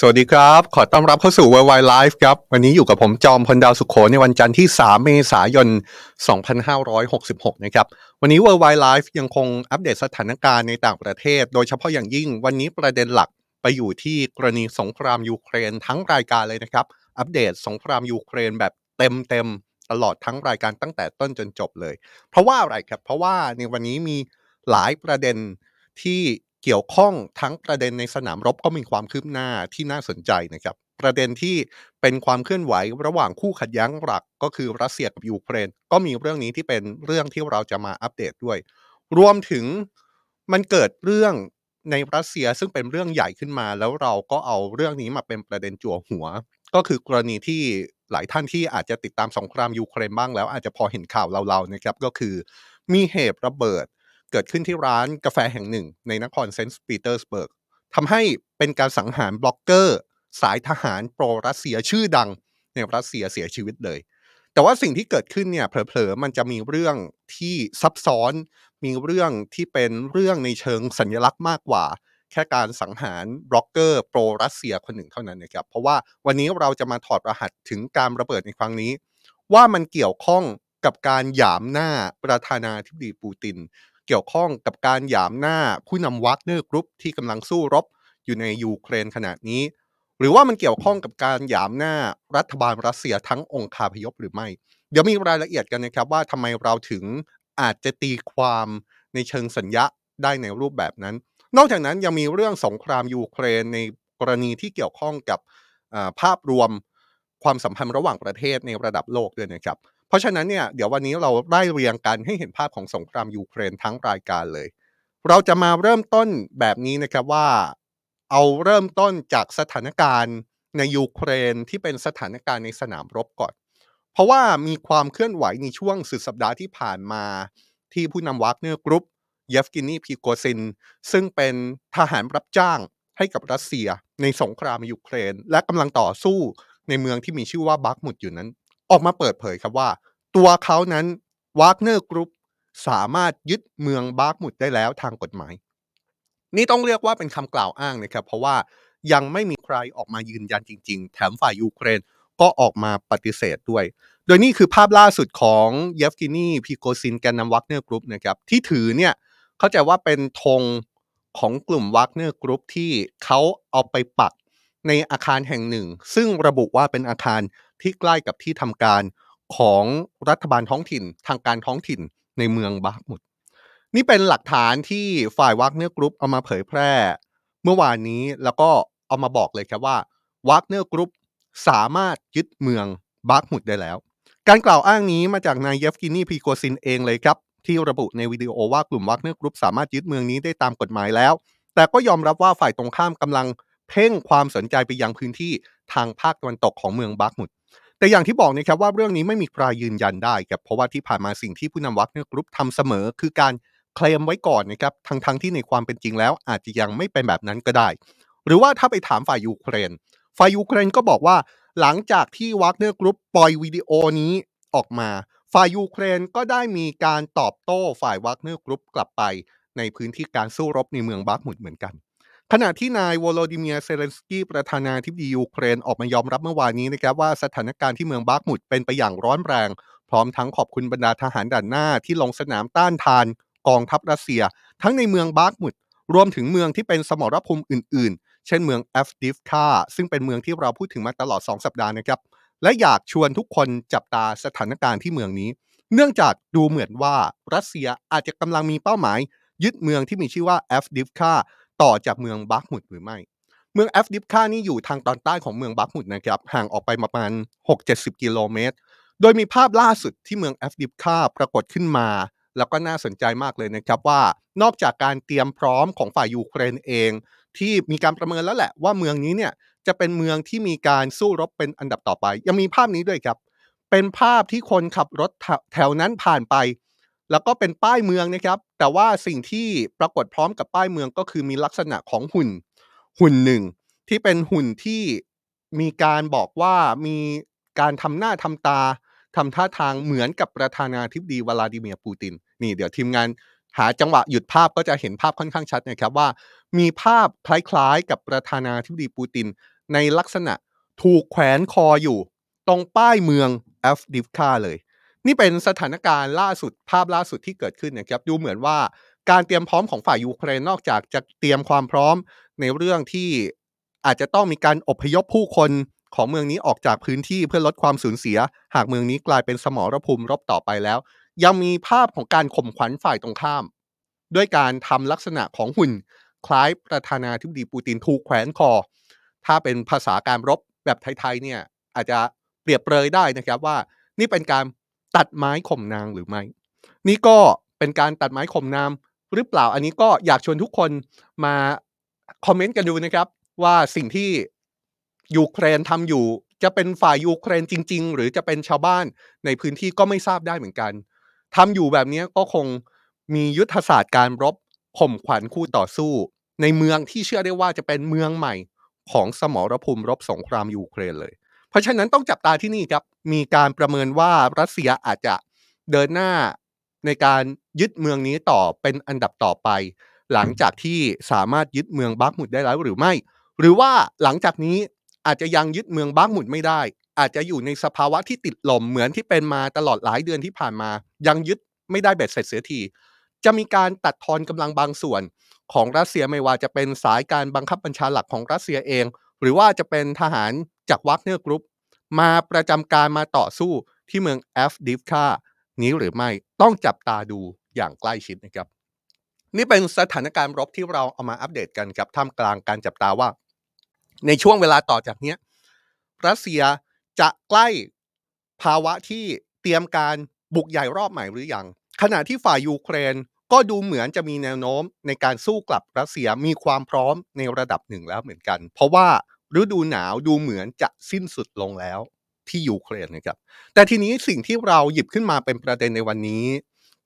สวัสดีครับ ขอต้อนรับเข้าสู่ Worldwide Life ครับ วันนี้อยู่กับผมจอมพลดาวสุขโขในวันจันทร์ที่ 3 เมษายน 2566 นะครับ วันนี้ Worldwide Life ยังคงอัปเดตสถานการณ์ในต่างประเทศ โดยเฉพาะอย่างยิ่งวันนี้ประเด็นหลักไปอยู่ที่กรณีสงครามยูเครนทั้งรายการเลยนะครับ อัปเดตสงครามยูเครนแบบเต็มๆตลอดทั้งรายการตั้งแต่ต้นจนจบเลย เพราะว่าอะไรครับ เพราะว่าในวันนี้มีหลายประเด็นที่ เกี่ยวข้องทั้งประเด็นในสนามรบก็มีความคืบหน้าที่น่าสนใจนะครับ ประเด็นที่เป็นความเคลื่อนไหวระหว่างคู่ขัดแย้งหลักก็คือรัสเซียกับยูเครน ก็มีเรื่องนี้ที่เป็นเรื่องที่เราจะมาอัปเดตด้วย รวมถึงมันเกิดเรื่องในรัสเซียซึ่งเป็นเรื่องใหญ่ขึ้นมา แล้วเราก็เอาเรื่องนี้มาเป็นประเด็นจั่วหัว ก็คือกรณีที่หลายท่านที่อาจจะติดตามสงครามยูเครนบ้างแล้วอาจจะพอเห็นข่าวเราๆนะครับก็คือมีเหตุระเบิด เกิดขึ้นที่ร้านกาแฟแห่งหนึ่ง ในนครเซนต์ปีเตอร์สเบิร์กทำให้เป็นการสังหารบล็อกเกอร์ สายทหารโปรรัสเซียชื่อดังในรัสเซียเสียชีวิตเลย แต่ว่าสิ่งที่เกิดขึ้นเนี่ยเผลอๆมันจะมีเรื่องที่ซับซ้อน มีเรื่องที่เป็นเรื่องในเชิงสัญลักษณ์มากกว่า แค่การสังหารบล็อกเกอร์โปรรัสเซียคนหนึ่งเท่านั้นนะครับ เพราะว่าวันนี้เราจะมาถอดรหัสถึงการระเบิดในครั้งนี้ ว่ามันเกี่ยวข้องกับการหยามหน้าประธานาธิบดีปูติน เกี่ยวข้องกับการหยามหน้าผู้นำวัคเนอร์กรุ๊ปที่กำลังสู้รบอยู่ในยูเครนขณะนี้ หรือว่ามันเกี่ยวข้องกับการหยามหน้ารัฐบาลรัสเซียทั้งองค์คาพยพหรือไม่ เดี๋ยวมีรายละเอียดกันนะครับว่าทำไมเราถึงอาจจะตีความในเชิงสัญญะได้ในรูปแบบนั้น นอกจากนั้นยังมีเรื่องสงครามยูเครนในกรณีที่เกี่ยวข้องกับภาพรวมความสัมพันธ์ระหว่างประเทศในระดับโลกด้วยนะครับ เพราะฉะนั้นเนี่ยเดี๋ยววันนี้เราได้เรียงกันให้เห็นภาพของสงครามยูเครนทั้งรายการเลย เราจะมาเริ่มต้นแบบนี้นะครับว่าเอาเริ่มต้นจากสถานการณ์ในยูเครนที่เป็นสถานการณ์ในสนามรบก่อน เพราะว่ามีความเคลื่อนไหวในช่วงสุดสัปดาห์ที่ผ่านมาที่ผู้นำวัคเนอร์กรุ๊ปเยฟเกนีพริโกซิน ซึ่งเป็นทหารรับจ้างให้กับรัสเซียในสงครามยูเครน และกำลังต่อสู้ในเมืองที่มีชื่อว่าบักมุดอยู่นั้น ออกมาเปิดเผยครับว่า ตัวเขานั้นวากเนอร์กรุ๊ปสามารถยึดเมืองบาร์กมุดได้แล้วทางกฎหมาย นี่ต้องเรียกว่าเป็นคำกล่าวอ้างนะครับ เพราะว่ายังไม่มีใครออกมายืนยันจริง ๆ แถมฝ่ายยูเครนก็ออกมาปฏิเสธด้วย โดยนี่คือภาพล่าสุดของเยฟเกนีพริโกซินแกนนำวักเนอร์กรุ๊ปนะครับที่ถือเนี่ยเข้าใจว่าเป็นธงของกลุ่มวักเนอร์กรุ๊ปที่เขาเอาไปปักในอาคารแห่งหนึ่ง ซึ่งระบุว่าเป็นอาคาร ที่ใกล้กับที่ทำการของรัฐบาลท้องถิ่นทางการท้องถิ่นในเมืองบาร์มุด นี่เป็นหลักฐานที่ฝ่ายวัคเนอร์กรุ๊ปเอามาเผยแพร่ เมื่อวานนี้แล้วก็เอามาบอกเลยครับว่าวัคเนอร์กรุ๊ปสามารถยึดเมืองบาร์มุดได้แล้ว การกล่าวอ้างนี้มาจากนายเยฟเกนีพริโกซินเองเลยครับ ที่ระบุในวิดีโอว่ากลุ่มวัคเนอร์กรุ๊ปสามารถยึดเมืองนี้ได้ตามกฎหมายแล้ว แต่ก็ยอมรับว่าฝ่ายตรงข้ามกำลังเพ่งความสนใจไปยังพื้นที่ ทางภาคตะวันตกของเมืองบาร์มุด แต่อย่างที่บอกนะครับว่าเรื่องนี้ไม่มีใครยืนยันได้ครับเพราะว่าที่ผ่านมาสิ่งที่ผู้นำวัคเนอร์กรุ๊ปทำเสมอ คือการเคลมไว้ก่อนนะครับทั้งทั้งที่ในความเป็นจริงแล้ว อาจจะยังไม่เป็นแบบนั้นก็ได้ หรือว่าถ้าไปถามฝ่ายยูเครน ฝ่ายยูเครนก็บอกว่าหลังจากที่วัคเนอร์กรุ๊ปปล่อยวิดีโอนี้ออกมา ฝ่ายยูเครนก็ได้มีการตอบโต้ฝ่ายวัคเนอร์กรุ๊ปกลับไป ในพื้นที่การสู้รบในเมืองบาร์กมุดเหมือนกัน ขณะที่นายวโลดิเมียเซเลนสกี้ประธานาธิบดียูเครนออกมายอมรับเมื่อวานนี้นะครับว่าสถานการณ์ที่เมืองบาร์กมุดเป็นไปอย่างร้อนแรง พร้อมทั้งขอบคุณบรรดาทหารด่านหน้าที่ลงสนามต้านทาน กองทัพรัสเซีย ทั้งในเมืองบาร์กมุด รวมถึงเมืองที่เป็นสมรภูมิอื่น ๆ เช่นเมืองเอฟดิฟคาซึ่งเป็นเมืองที่เราพูดถึงมาตลอด 2 สัปดาห์นะครับและอยากชวนทุกคนจับตาสถานการณ์ที่เมืองนี้ เนื่องจากดูเหมือนว่ารัสเซียอาจจะกำลังมีเป้าหมาย ยึดเมืองที่มีชื่อว่าเอฟดิฟคา ต่อจากเมืองบักมุดหรือไม่ เมืองแอฟดิฟคานี่อยู่ทางตอนใต้ของเมืองบักมุดนะครับห่างออกไปประมาณ 60-70 กิโลเมตร โดยมีภาพล่าสุดที่เมืองแอฟดิฟคาปรากฏขึ้นมา แล้วก็น่าสนใจมากเลยนะครับว่านอกจากการเตรียมพร้อมของฝ่ายยูเครนเอง ที่มีการประเมินแล้วแหละว่าเมืองนี้เนี่ยจะเป็นเมืองที่มีการสู้รบเป็นอันดับต่อไป ยังมีภาพนี้ด้วยครับ เป็นภาพที่คนขับรถแถวนั้นผ่านไป แล้วก็เป็นป้ายเมืองนะครับ แต่ว่าสิ่งที่ปรากฏพร้อมกับป้ายเมืองก็คือมีลักษณะของหุ่นหุ่นหนึ่ง ที่เป็นหุ่นที่มีการบอกว่ามีการทำหน้าทำตาทำท่าทางเหมือนกับประธานาธิบดีวลาดิเมียร์ปูติน นี่เดี๋ยวทีมงานหาจังหวะหยุดภาพก็จะเห็นภาพค่อนข้างชัดนะครับว่า มีภาพคล้ายๆ กับประธานาธิบดีปูติน ในลักษณะถูกแขวนคออยู่ ตรงป้ายเมืองแอฟดิฟคาเลย นี่เป็นสถานการณ์ล่าสุดภาพล่าสุดที่เกิดขึ้นนะครับดูเหมือนว่าการเตรียมพร้อมของฝ่ายยูเครนนอกจากจะเตรียมความพร้อมในเรื่องที่อาจจะต้องมีการอพยพผู้คนของเมืองนี้ออกจากพื้นที่เพื่อลดความสูญเสีย หากเมืองนี้กลายเป็นสมรภูมิรบต่อไปแล้ว ยังมีภาพของการข่มขวัญฝ่ายตรงข้าม ด้วยการทำลักษณะของหุ่น คล้ายประธานาธิบดีปูตินถูกแขวนคอ ถ้าเป็นภาษาการรบแบบไทยๆเนี่ยอาจจะเปรียบเปรยได้นะครับว่า นี่เป็นการ ตัดไม้ข่มนางหรือไม่ นี่ก็เป็นการตัดไม้ข่มนางหรือเปล่า อันนี้ก็อยากชวนทุกคนมาคอมเมนต์กันดูนะครับ ว่าสิ่งที่ยูเครนทำอยู่ จะเป็นฝ่ายยูเครนจริง ๆ หรือจะเป็นชาวบ้านในพื้นที่ก็ไม่ทราบได้เหมือนกันทำอยู่แบบนี้ก็คงมียุทธศาสตร์การรบข่มขวัญคู่ต่อสู้ ในเมืองที่เชื่อได้ว่าจะเป็นเมืองใหม่ของสมรภูมิรบสงครามยูเครนเลย เพราะฉะนั้นต้องจับตาที่นี่ครับ มีการประเมินว่ารัสเซียอาจจะเดินหน้าในการยึดเมืองนี้ต่อเป็นอันดับต่อไป หลังจากที่สามารถยึดเมืองบักมุดได้แล้วหรือไม่ หรือว่าหลังจากนี้อาจจะยังยึดเมืองบักมุดไม่ได้ อาจจะอยู่ในสภาวะที่ติดหล่มเหมือนที่เป็นมาตลอดหลายเดือนที่ผ่านมา ยังยึดไม่ได้เบ็ดเสร็จเสียที จะมีการตัดทอนกำลังบางส่วนของรัสเซียไม่ว่าจะเป็นสายการบังคับบัญชาหลักของรัสเซียเอง หรือว่าจะเป็นทหารจากวัคเนอร์กรุ๊ป มาประจำการมาต่อสู้ที่เมืองแอฟดิฟคานี้หรือไม่ต้องจับตาดูอย่างใกล้ชิดนะครับ นี่เป็นสถานการณ์รบที่เราเอามาอัปเดตกันกับท่ามกลางการจับตาว่า ในช่วงเวลาต่อจากนี้รัสเซียจะใกล้ภาวะที่เตรียมการบุกใหญ่รอบใหม่หรือยังขณะที่ฝ่ายยูเครนก็ดูเหมือนจะมีแนวโน้มในการสู้กลับรัสเซียมีความพร้อมในระดับหนึ่งแล้วเหมือนกัน เพราะว่า ฤดูหนาวดูเหมือนจะสิ้นสุดลงแล้วที่ยูเครนนะครับ แต่ทีนี้สิ่งที่เราหยิบขึ้นมาเป็นประเด็นในวันนี้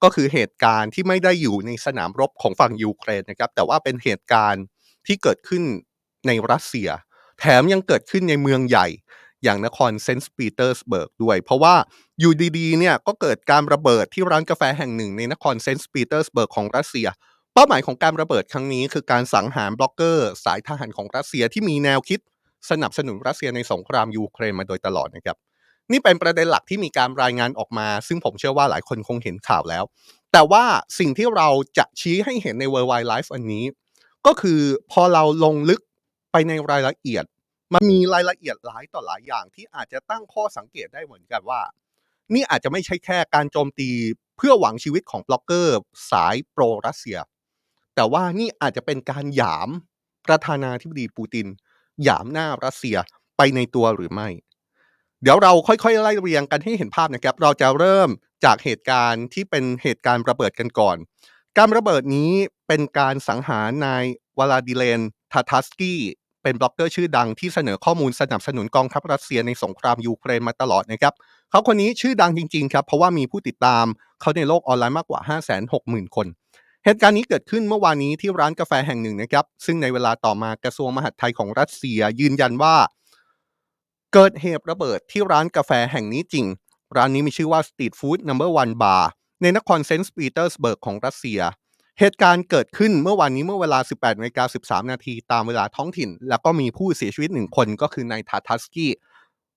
ก็คือเหตุการณ์ที่ไม่ได้อยู่ในสนามรบของฝั่งยูเครนนะครับ แต่ว่าเป็นเหตุการณ์ที่เกิดขึ้นในรัสเซีย แถมยังเกิดขึ้นในเมืองใหญ่ อย่างนครเซนต์ปีเตอร์สเบิร์กด้วย เพราะว่าอยู่ดีๆเนี่ยก็เกิดการระเบิดที่ร้านกาแฟแห่งหนึ่งในนครเซนต์ปีเตอร์สเบิร์กของรัสเซียเป้าหมายของการระเบิดครั้งนี้คือการสังหารบล็อกเกอร์ สายทหารของรัสเซียที่มีแนวคิด สนับสนุนรัสเซียในสงครามยูเครนมาโดยตลอดนะครับ นี่เป็นประเด็นหลักที่มีการรายงานออกมา ซึ่งผมเชื่อว่าหลายคนคงเห็นข่าวแล้ว แต่ว่าสิ่งที่เราจะชี้ให้เห็นใน World Why Live อันนี้ ก็คือพอเราลงลึกไปในรายละเอียด มันมีรายละเอียดหลายต่อหลายอย่างที่อาจจะตั้งข้อสังเกตได้เหมือนกันว่า นี่อาจจะไม่ใช่แค่การโจมตีเพื่อหวังชีวิตของบล็อกเกอร์สายโปรรัสเซีย แต่ว่านี่อาจจะเป็นการหยามประธานาธิบดีปูติน หยามหน้ารัสเซียไปในตัวหรือไม่ เดี๋ยวเราค่อยๆไล่เรียงกันให้เห็นภาพนะครับ เราจะเริ่มจากเหตุการณ์ที่เป็นเหตุการณ์ระเบิดกันก่อน การระเบิดนี้เป็นการสังหารนายวลาดิเลนทาทัสกี้เป็นบล็อกเกอร์ชื่อดังที่เสนอข้อมูลสนับสนุนกองทัพรัสเซียในสงครามยูเครนมาตลอดนะครับ เขาคนนี้ชื่อดังจริงๆครับ เพราะว่ามีผู้ติดตามเขาในโลกออนไลน์มากกว่า 560,000 คน เหตุการณ์นี้เกิดขึ้นเมื่อวานนี้ที่ร้านกาแฟแห่งหนึ่งนะครับ ซึ่งในเวลาต่อมากระทรวงมหาดไทยของรัสเซียยืนยันว่า เกิดเหตุระเบิดที่ร้านกาแฟแห่งนี้จริง ร้านนี้มีชื่อว่า Street Food Number One Bar ในนครเซนต์ปีเตอร์สเบิร์กของรัสเซีย เหตุการณ์เกิดขึ้นเมื่อวานนี้เมื่อเวลา 18นาฬิกา13 นาทีตามเวลาท้องถิ่น แล้วก็มีผู้เสียชีวิตหนึ่งคนก็คือนายทาทัสกี้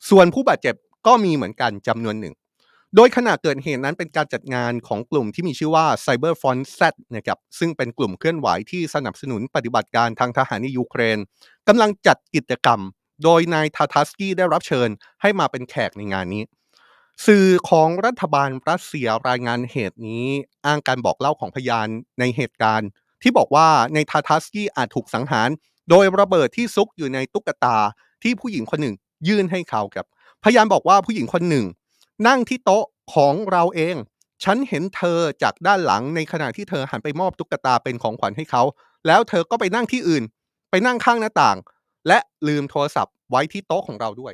ส่วนผู้บาดเจ็บก็มีเหมือนกันจำนวนหนึ่ง โดยขณะเกิดเหตุนั้นเป็นการจัดงานของกลุ่มที่มีชื่อว่า Cyber Front Z นะครับซึ่งเป็นกลุ่มเคลื่อนไหวที่สนับสนุนปฏิบัติการทางทหารในยูเครนกำลังจัดกิจกรรม โดยนายทาทัสกี้ได้รับเชิญให้มาเป็นแขกในงานนี้ สื่อของรัฐบาลรัสเซียรายงานเหตุนี้อ้างการบอกเล่าของพยานในเหตุการณ์ ที่บอกว่าในทาทัสกี้อาจถูกสังหาร โดยระเบิดที่ซุกอยู่ในตุ๊กตาที่ผู้หญิงคนหนึ่งยื่นให้เขาครับพยานบอกว่าผู้หญิงคนหนึ่ง นั่งที่โต๊ะของเราเอง ฉันเห็นเธอจากด้านหลังในขณะที่เธอหันไปมอบตุ๊กตาเป็นของขวัญให้เขา แล้วเธอก็ไปนั่งที่อื่น ไปนั่งข้างหน้าต่าง และลืมโทรศัพท์ไว้ที่โต๊ะของเราด้วย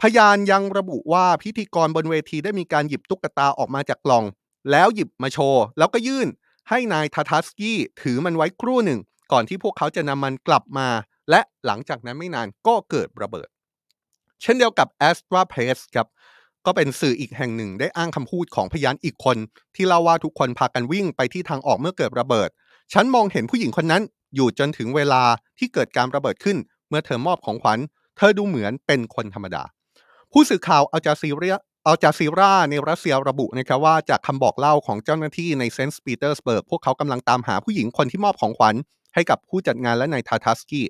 พยานยังระบุว่าพิธีกรบนเวทีได้มีการหยิบตุ๊กตาออกมาจากกล่อง แล้วหยิบมาโชว์ แล้วก็ยื่นให้นายทาทัสกี้ถือมันไว้ครู่หนึ่ง ก่อนที่พวกเขาจะนำมันกลับมา และหลังจากนั้นไม่นานก็เกิดระเบิด เช่นเดียวกับ a s t r a p r e s s ครับ ก็เป็นสื่ออีกแห่งหนึ่งได้อ้างคำพูดของพยานอีกคน ที่เล่าว่าทุกคนพากันวิ่งไปที่ทางออกเมื่อเกิดระเบิด ฉันมองเห็นผู้หญิงคนนั้น อยู่จนถึงเวลาที่เกิดการระเบิดขึ้น เมื่อเธอมอบของขวัญ เธอดูเหมือนเป็นคนธรรมดา ผู้สื่อข่าวอัลจาซีเรียอัลจาซีราในรัสเซียระบุนะครับว่าจากคำบอกเล่าของเจ้าหน้าที่ในเซนต์ปีเตอร์สเบิร์กพวกเขากำลังตามหาผู้หญิงคนที่มอบของขวัญ ให้กับผู้จัดงานและนายทาทัสกี้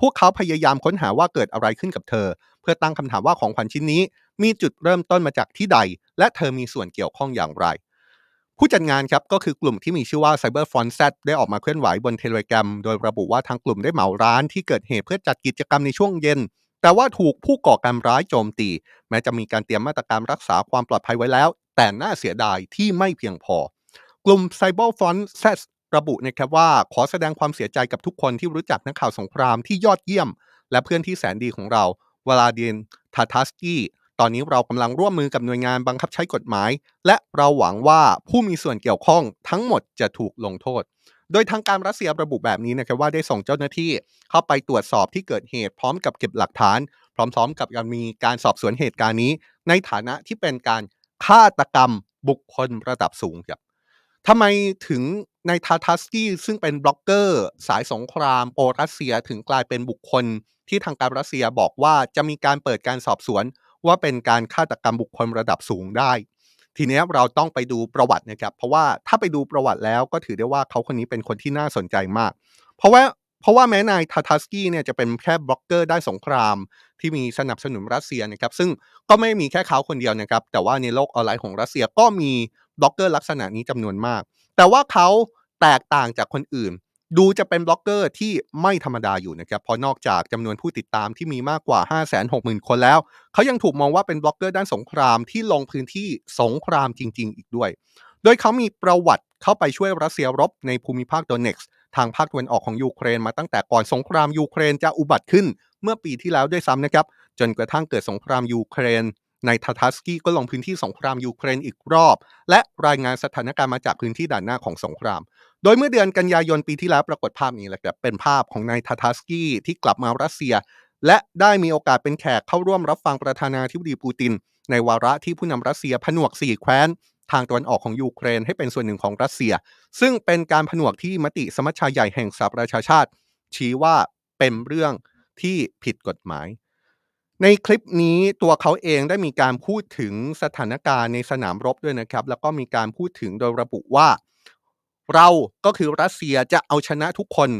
พวกเขาพยายามค้นหาว่าเกิดอะไรขึ้นกับเธอ เพื่อตั้งคำถามว่าของขวัญชิ้นนี้ มีจุดเริ่มต้นมาจากที่ใด และเธอมีส่วนเกี่ยวข้องอย่างไร ผู้จัดงานครับก็คือกลุ่มที่มีชื่อว่า Cyber f r o n t Z ได้ออกมาเคลื่อนไหวบนเทเลแกรมโดยระบุว่าทางกลุ่มได้เหมาร้านที่เกิดเหตุเพื่อจัดกิจกรรมในช่วงเย็น แต่ว่าถูกผู้ก่อการร้ายโจมตี แม้จะมีการเตรียมมาตรการรักษาความปลอดภัยไว้แล้ว แต่น่าเสียดายที่ไม่เพียงพอกลุ่ม Cyber f r o n t Z ระบุนะครับว่าขอแสดงความเสียใจกับทุกคนที่รู้จักนักข่าวสงครามที่ยอดเยี่ยม และเพื่อนที่แสนดีของเราวลาดินทาทัสกี้ตอนนี้เรากำลังร่วมมือกับหน่วยงานบังคับใช้กฎหมาย และเราหวังว่าผู้มีส่วนเกี่ยวข้องทั้งหมดจะถูกลงโทษ โดยทางการรัสเซียระบุแบบนี้นะครับว่าได้ส่งเจ้าหน้าที่เข้าไปตรวจสอบที่เกิดเหตุพร้อมกับเก็บหลักฐาน พร้อมๆ กับการมีการสอบสวนเหตุการณ์นี้ ในฐานะที่เป็นการฆาตกรรมบุคคลระดับสูงครับทำไมถึง ในทาทัสกี้ซึ่งเป็นบล็อกเกอร์ สายสงครามโปรัสเซียถึงกลายเป็นบุคคล ที่ทางการรัสเซียบอกว่าจะมีการเปิดการสอบสวน ว่าเป็นการฆาตกรรมบุคคลระดับสูงได้ ทีนี้เราต้องไปดูประวัตินะครับ เพราะว่าถ้าไปดูประวัติแล้วก็ถือได้ว่าเขาคนนี้เป็นคนที่น่าสนใจมาก เพราะว่าเพราะว่าแม้นายทาทัสกี้เนี่ยจะเป็นแค่บล็อกเกอร์ด้านสงคราม ที่มีสนับสนุนรัสเซียนะครับ ซึ่งก็ไม่มีแค่เขาคนเดียวนะครับ แต่ว่าในโลกออนไลน์ของรัสเซียก็มีบล็อกเกอร์ลักษณะนี้จำนวนมาก แต่ว่าเขาแตกต่างจากคนอื่น ดูจะเป็นบล็อกเกอร์ที่ไม่ธรรมดาอยู่นะครับเพราะนอกจากจำนวนผู้ติดตามที่มีมากกว่า 560,000 คนแล้ว เขายังถูกมองว่าเป็นบล็อกเกอร์ด้านสงครามที่ลงพื้นที่สงครามจริง ๆ อีกด้วย โดยเขามีประวัติเข้าไปช่วยรัสเซียรบในภูมิภาคโดเนตสก์ทางภาคตะวันออกของยูเครนมาตั้งแต่ก่อนสงครามยูเครนจะอุบัติขึ้นเมื่อปีที่แล้วด้วยซ้ำนะครับ จนกระทั่งเกิดสงครามยูเครน นายทาทัสกี้ก็ลงพื้นที่สงครามยูเครนอีกรอบ และรายงานสถานการณ์มาจากพื้นที่ด่านหน้าของสงคราม โดยเมื่อเดือนกันยายนปีที่แล้วปรากฏภาพนี้แหละครับเป็นภาพของนายทาทัสกี้ที่กลับมารัสเซีย และได้มีโอกาสเป็นแขกเข้าร่วมรับฟังประธานาธิบดีปูติน ในวาระที่ผู้นำรัสเซียผนวกสี่แคว้นทางตะวันออกของยูเครนให้เป็นส่วนหนึ่งของรัสเซีย ซึ่งเป็นการผนวกที่มติสมัชชาใหญ่แห่งสหประชาชาติ ชี้ว่าเป็นเรื่องที่ผิดกฎหมาย ในคลิปนี้ตัวเขาเองได้มีการพูดถึงสถานการณ์ในสนามรบด้วยนะครับ แล้วก็มีการพูดถึงโดยระบุว่า เราก็คือรัสเซียจะเอาชนะทุกคน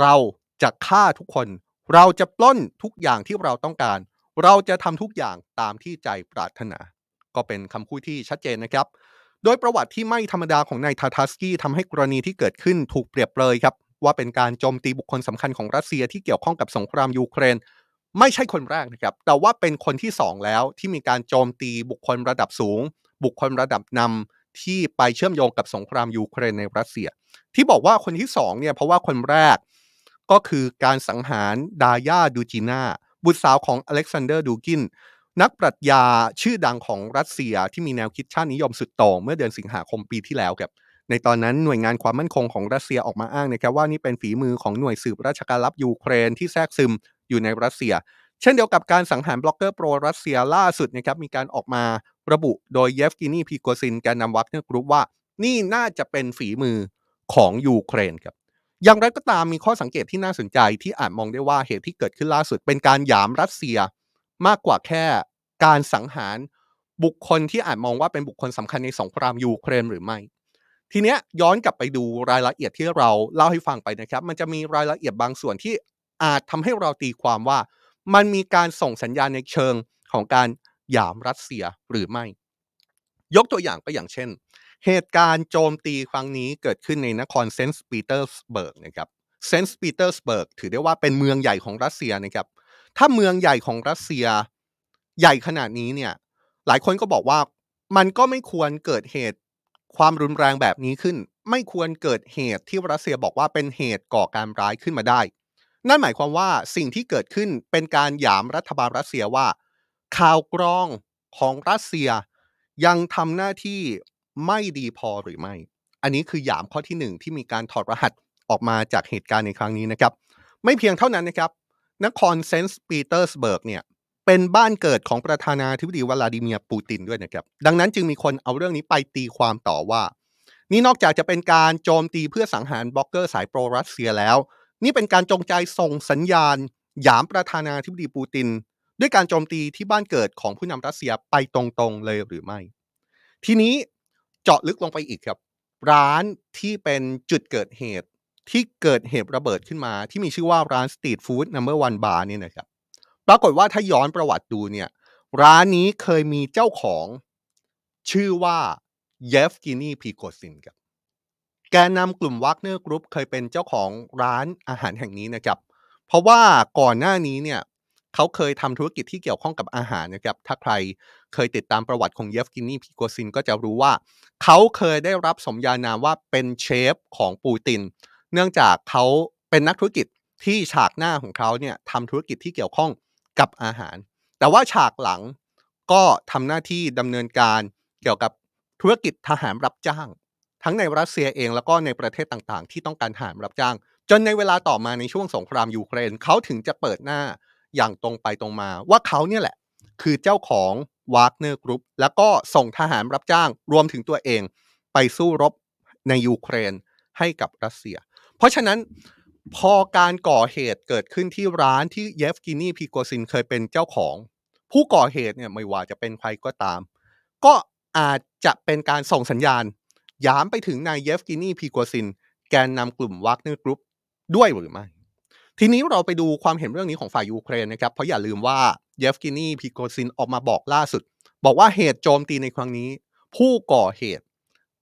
เราจะฆ่าทุกคน เราจะปล้นทุกอย่างที่เราต้องการ เราจะทำทุกอย่างตามที่ใจปรารถนา ก็เป็นคำพูดที่ชัดเจนนะครับ โดยประวัติที่ไม่ธรรมดาของนายทาทัสกี้ทำให้กรณีที่เกิดขึ้นถูกเปรียบเปรยครับ ว่าเป็นการโจมตีบุคคลสำคัญของรัสเซียที่เกี่ยวข้องกับสงครามยูเครน ไม่ใช่คนแรกนะครับ แต่ว่าเป็นคนที่สองแล้วที่มีการโจมตีบุคคลระดับสูง บุคคลระดับนำที่ไปเชื่อมโยงกับสงครามยูเครนในรัสเซีย ที่บอกว่าคนที่สองเนี่ยเพราะว่าคนแรกก็คือการสังหารดาร์ยาดูจิน่าบุตรสาวของอเล็กซานเดอร์ดูกิน นักปรัชญาชื่อดังของรัสเซียที่มีแนวคิดชาตินิยมสุดโต่งเมื่อเดือนสิงหาคมปีที่แล้วครับในตอนนั้นหน่วยงานความมั่นคงของรัสเซียออกมาอ้างนะครับว่านี่เป็นฝีมือของหน่วยสืบราชการลับยูเครนที่แทรกซึม อยู่ในรัสเซีย เช่นเดียวกับการสังหารบล็อกเกอร์โปรรัสเซียล่าสุดนะครับมีการออกมาระบุโดยเยฟกินีพีโกซินแกนนำวัคเนอร์กรุ๊ปว่า นี่น่าจะเป็นฝีมือของยูเครนครับอย่างไรก็ตามมีข้อสังเกตที่น่าสนใจที่อาจมองได้ว่าเหตุที่เกิดขึ้นล่าสุด เป็นการหยามรัสเซียมากกว่าแค่การสังหารบุคคลที่อาจมองว่าเป็นบุคคลสำคัญในสงครามยูเครนหรือไม่ ทีเนี้ยย้อนกลับไปดูรายละเอียดที่เราเล่าให้ฟังไปนะครับ มันจะมีรายละเอียดบางส่วนที่ อาจทำให้เราตีความว่า มันมีการส่งสัญญาณในเชิงของการหยามรัสเซียหรือไม่ ยกตัวอย่างก็อย่างเช่น เหตุการณ์โจมตีครั้งนี้เกิดขึ้นในนครเซนต์ปีเตอร์สเบิร์กนะครับเซนต์ปีเตอร์สเบิร์กถือได้ว่าเป็นเมืองใหญ่ของรัสเซียนะครับถ้าเมืองใหญ่ของรัสเซียใหญ่ขนาดนี้เนี่ยหลายคนก็บอกว่ามันก็ไม่ควรเกิดเหตุความรุนแรงแบบนี้ขึ้น ไม่ควรเกิดเหตุที่รัสเซียบอกว่าเป็นเหตุก่อการร้ายขึ้นมาได้ นั่นหมายความว่าสิ่งที่เกิดขึ้นเป็นการหยามรัฐบาลรัสเซียว่า ข่าวกรองของรัสเซียยังทำหน้าที่ไม่ดีพอหรือไม่ อันนี้คือหยามข้อที่หนึ่งที่มีการถอดรหัสออกมาจากเหตุการณ์ในครั้งนี้นะครับ ไม่เพียงเท่านั้นนะครับ นครเซนต์ปีเตอร์สเบิร์กเนี่ยเป็นบ้านเกิดของประธานาธิบดีวลาดิเมียร์ปูตินด้วยนะครับ ดังนั้นจึงมีคนเอาเรื่องนี้ไปตีความต่อว่า นี่นอกจากจะเป็นการโจมตีเพื่อสังหารบล็อกเกอร์สายโปรรัสเซียแล้ว นี่เป็นการจงใจส่งสัญญาณ หยามประธานาธิบดีปูติน ด้วยการโจมตีที่บ้านเกิดของผู้นำรัสเซียไปตรงๆเลยหรือไม่ ทีนี้เจาะลึกลงไปอีกครับ ร้านที่เป็นจุดเกิดเหตุที่เกิดเหตุระเบิดขึ้นมา ที่มีชื่อว่าร้าน Street Food Number One Bar เนี่ยนะครับปรากฏว่าถ้าย้อนประวัติดูเนี่ย ร้านนี้เคยมีเจ้าของชื่อว่าเยฟกินีพีโกซินครับ แกนนำกลุ่มวักเนอร์กรุ๊ปเคยเป็นเจ้าของร้านอาหารแห่งนี้นะครับ เพราะว่าก่อนหน้านี้เนี่ยเขาเคยทำธุรกิจที่เกี่ยวข้องกับอาหารนะครับ ถ้าใครเคยติดตามประวัติของเยฟกินี่พีโกซินก็จะรู้ว่า เขาเคยได้รับสมญานามว่าเป็นเชฟของปูติน เนื่องจากเขาเป็นนักธุรกิจที่ฉากหน้าของเขาเนี่ยทำธุรกิจที่เกี่ยวข้องกับอาหาร แต่ว่าฉากหลังก็ทำหน้าที่ดำเนินการเกี่ยวกับธุรกิจทหารรับจ้าง ทั้งในรัสเซียเองแล้วก็ในประเทศต่างๆ ที่ต้องการทหารรับจ้าง จนในเวลาต่อมาในช่วงสงครามยูเครนเขาถึงจะเปิดหน้าอย่างตรงไปตรงมา ว่าเขาเนี่ยแหละ คือเจ้าของวากเนอร์กรุ๊ปแล้วก็ส่งทหารรับจ้างรวมถึงตัวเองไปสู้รบในยูเครนให้กับรัสเซีย เพราะฉะนั้นพอการก่อเหตุเกิดขึ้นที่ร้านที่เยฟกินีพีโกซินเคยเป็นเจ้าของ ผู้ก่อเหตุเนี่ยไม่ว่าจะเป็นใครก็ตาม ก็อาจจะเป็นการส่งสัญญาณ หยามไปถึงนายเยฟกินีพริโกซิน แกนนำกลุ่มวากเนอร์กรุ๊ปด้วยหรือไม่ ทีนี้เราไปดูความเห็นเรื่องนี้ของฝ่ายยูเครนนะครับ เพราะอย่าลืมว่าเยฟกินีพริโกซินออกมาบอกล่าสุด บอกว่าเหตุโจมตีในครั้งนี้ ผู้ก่อเหตุ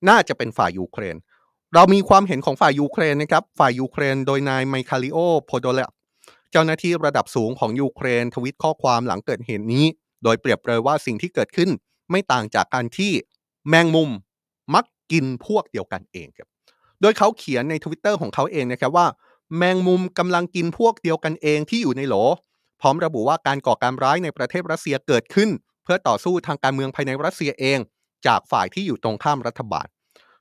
น่าจะเป็นฝ่ายยูเครน เรามีความเห็นของฝ่ายยูเครนนะครับ ฝ่ายยูเครนโดยนายไมคาริโอโพโดลยัคเจ้าหน้าที่ระดับสูงของยูเครนทวิตข้อความหลังเกิดเหตุนี้ โดยเปรียบเปรยว่าสิ่งที่เกิดขึ้นไม่ต่างจากการที่แมงมุมมัก กินพวกเดียวกันเองครับ โดยเขาเขียนในทวิตเตอร์ของเขาเองนะครับว่า แมงมุมกำลังกินพวกเดียวกันเองที่อยู่ในโหล พร้อมระบุว่าการก่อการร้ายในประเทศรัสเซียเกิดขึ้น เพื่อต่อสู้ทางการเมืองภายในรัสเซียเอง จากฝ่ายที่อยู่ตรงข้ามรัฐบาล